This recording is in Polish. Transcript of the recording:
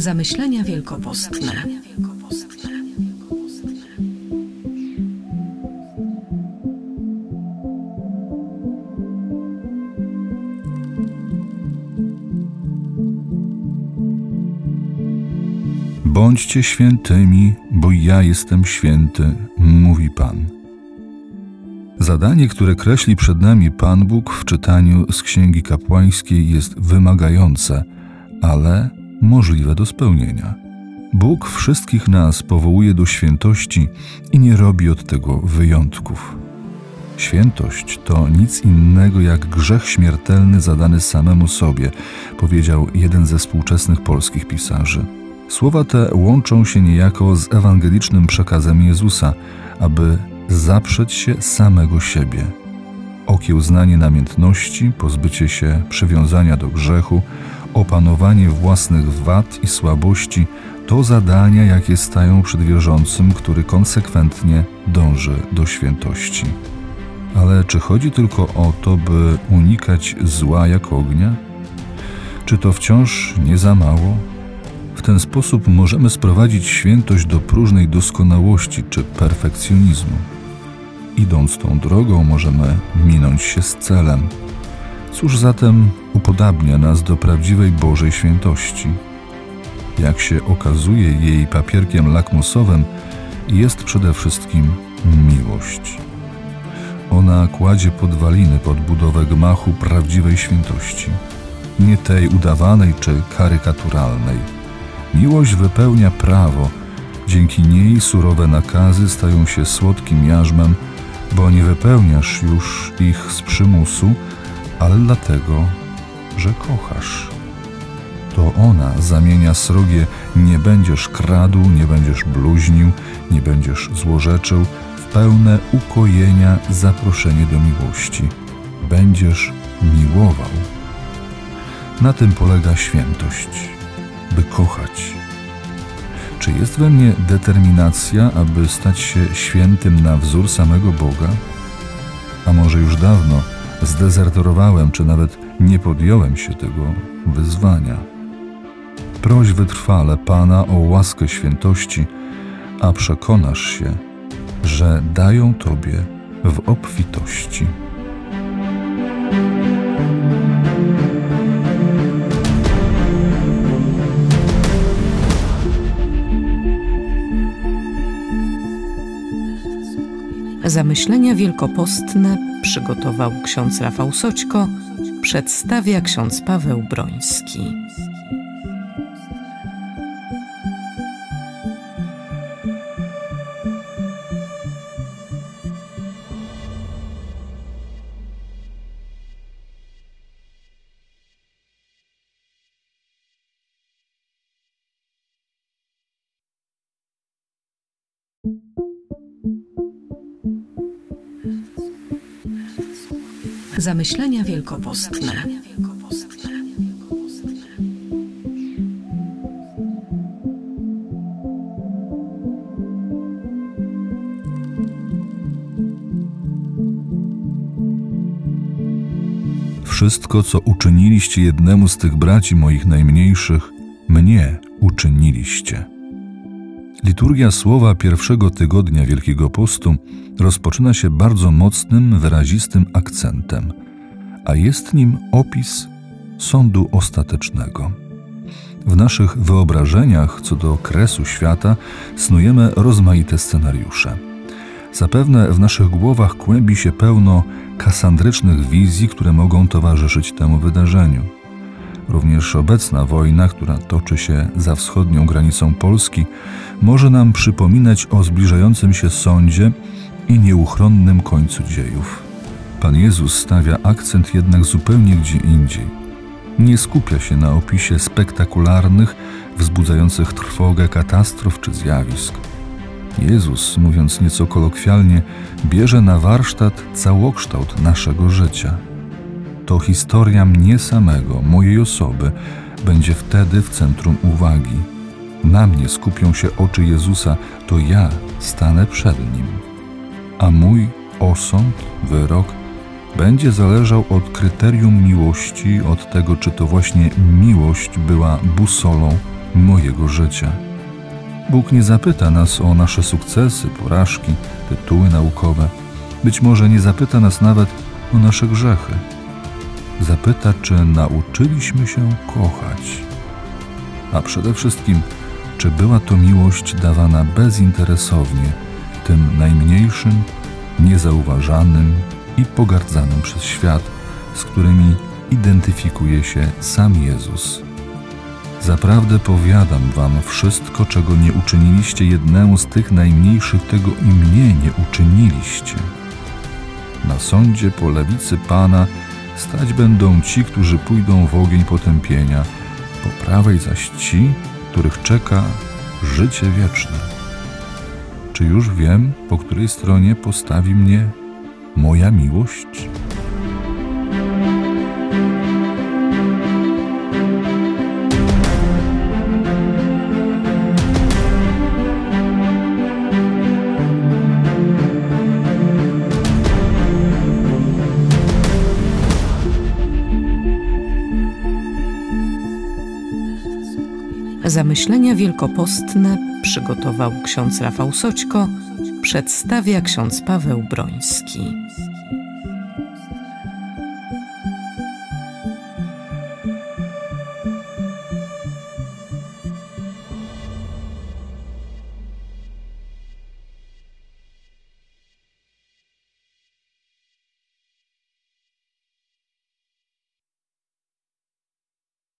Zamyślenia wielkopostne. Bądźcie świętymi, bo ja jestem święty, mówi Pan. Zadanie, które kreśli przed nami Pan Bóg w czytaniu z Księgi Kapłańskiej jest wymagające, ale możliwe do spełnienia. Bóg wszystkich nas powołuje do świętości i nie robi od tego wyjątków. Świętość to nic innego jak grzech śmiertelny zadany samemu sobie, powiedział jeden ze współczesnych polskich pisarzy. Słowa te łączą się niejako z ewangelicznym przekazem Jezusa, aby zaprzeć się samego siebie. Okiełznanie namiętności, pozbycie się przywiązania do grzechu, opanowanie własnych wad i słabości to zadania, jakie stają przed wierzącym, który konsekwentnie dąży do świętości. Ale czy chodzi tylko o to, by unikać zła jak ognia? Czy to wciąż nie za mało? W ten sposób możemy sprowadzić świętość do próżnej doskonałości czy perfekcjonizmu. Idąc tą drogą, możemy minąć się z celem. Cóż zatem upodabnia nas do prawdziwej Bożej świętości? Jak się okazuje, jej papierkiem lakmusowym jest przede wszystkim miłość. Ona kładzie podwaliny pod budowę gmachu prawdziwej świętości, nie tej udawanej czy karykaturalnej Miłość wypełnia prawo, dzięki niej surowe nakazy stają się słodkim jarzmem, bo nie wypełniasz już ich z przymusu, ale dlatego, że kochasz. To ona zamienia srogie nie będziesz kradł, nie będziesz bluźnił, nie będziesz złorzeczył w pełne ukojenia zaproszenie do miłości. Będziesz miłował. Na tym polega świętość by kochać. Czy jest we mnie determinacja, aby stać się świętym na wzór samego Boga? A może już dawno zdezerterowałem, czy nawet nie podjąłem się tego wyzwania? Proś wytrwale Pana o łaskę świętości, a przekonasz się, że dają Tobie w obfitości. Zamyślenia wielkopostne przygotował ksiądz Rafał Soćko, przedstawia ksiądz Paweł Broński. Zamyślenia wielkopostne. Wszystko, co uczyniliście jednemu z tych braci moich najmniejszych, mnie uczyniliście. Liturgia słowa pierwszego tygodnia Wielkiego Postu rozpoczyna się bardzo mocnym, wyrazistym akcentem, a jest nim opis sądu ostatecznego. W naszych wyobrażeniach co do kresu świata snujemy rozmaite scenariusze. Zapewne w naszych głowach kłębi się pełno kasandrycznych wizji, które mogą towarzyszyć temu wydarzeniu. Również obecna wojna, która toczy się za wschodnią granicą Polski, może nam przypominać o zbliżającym się sądzie i nieuchronnym końcu dziejów. Pan Jezus stawia akcent jednak zupełnie gdzie indziej. Nie skupia się na opisie spektakularnych, wzbudzających trwogę katastrof czy zjawisk. Jezus, mówiąc nieco kolokwialnie, bierze na warsztat całokształt naszego życia. To historia mnie samego, mojej osoby, będzie wtedy w centrum uwagi. Na mnie skupią się oczy Jezusa, to ja stanę przed Nim a mój osąd, wyrok będzie zależał od kryterium miłości, od tego, czy to właśnie miłość była busolą mojego życia. Bóg nie zapyta nas o nasze sukcesy, porażki, tytuły naukowe. Być może nie zapyta nas nawet o nasze grzechy. Zapyta, czy nauczyliśmy się kochać. A przede wszystkim, czy była to miłość dawana bezinteresownie, tym najmniejszym, niezauważanym i pogardzanym przez świat, z którymi identyfikuje się sam Jezus. Zaprawdę powiadam wam, wszystko, czego nie uczyniliście jednemu z tych najmniejszych, tego i mnie nie uczyniliście. Na sądzie po lewicy Pana stać będą ci, którzy pójdą w ogień potępienia, po prawej zaś ci, których czeka życie wieczne. Czy już wiem, po której stronie postawi mnie moja miłość? Zamyślenia wielkopostne przygotował ksiądz Rafał Soćko, przedstawia ksiądz Paweł Broński.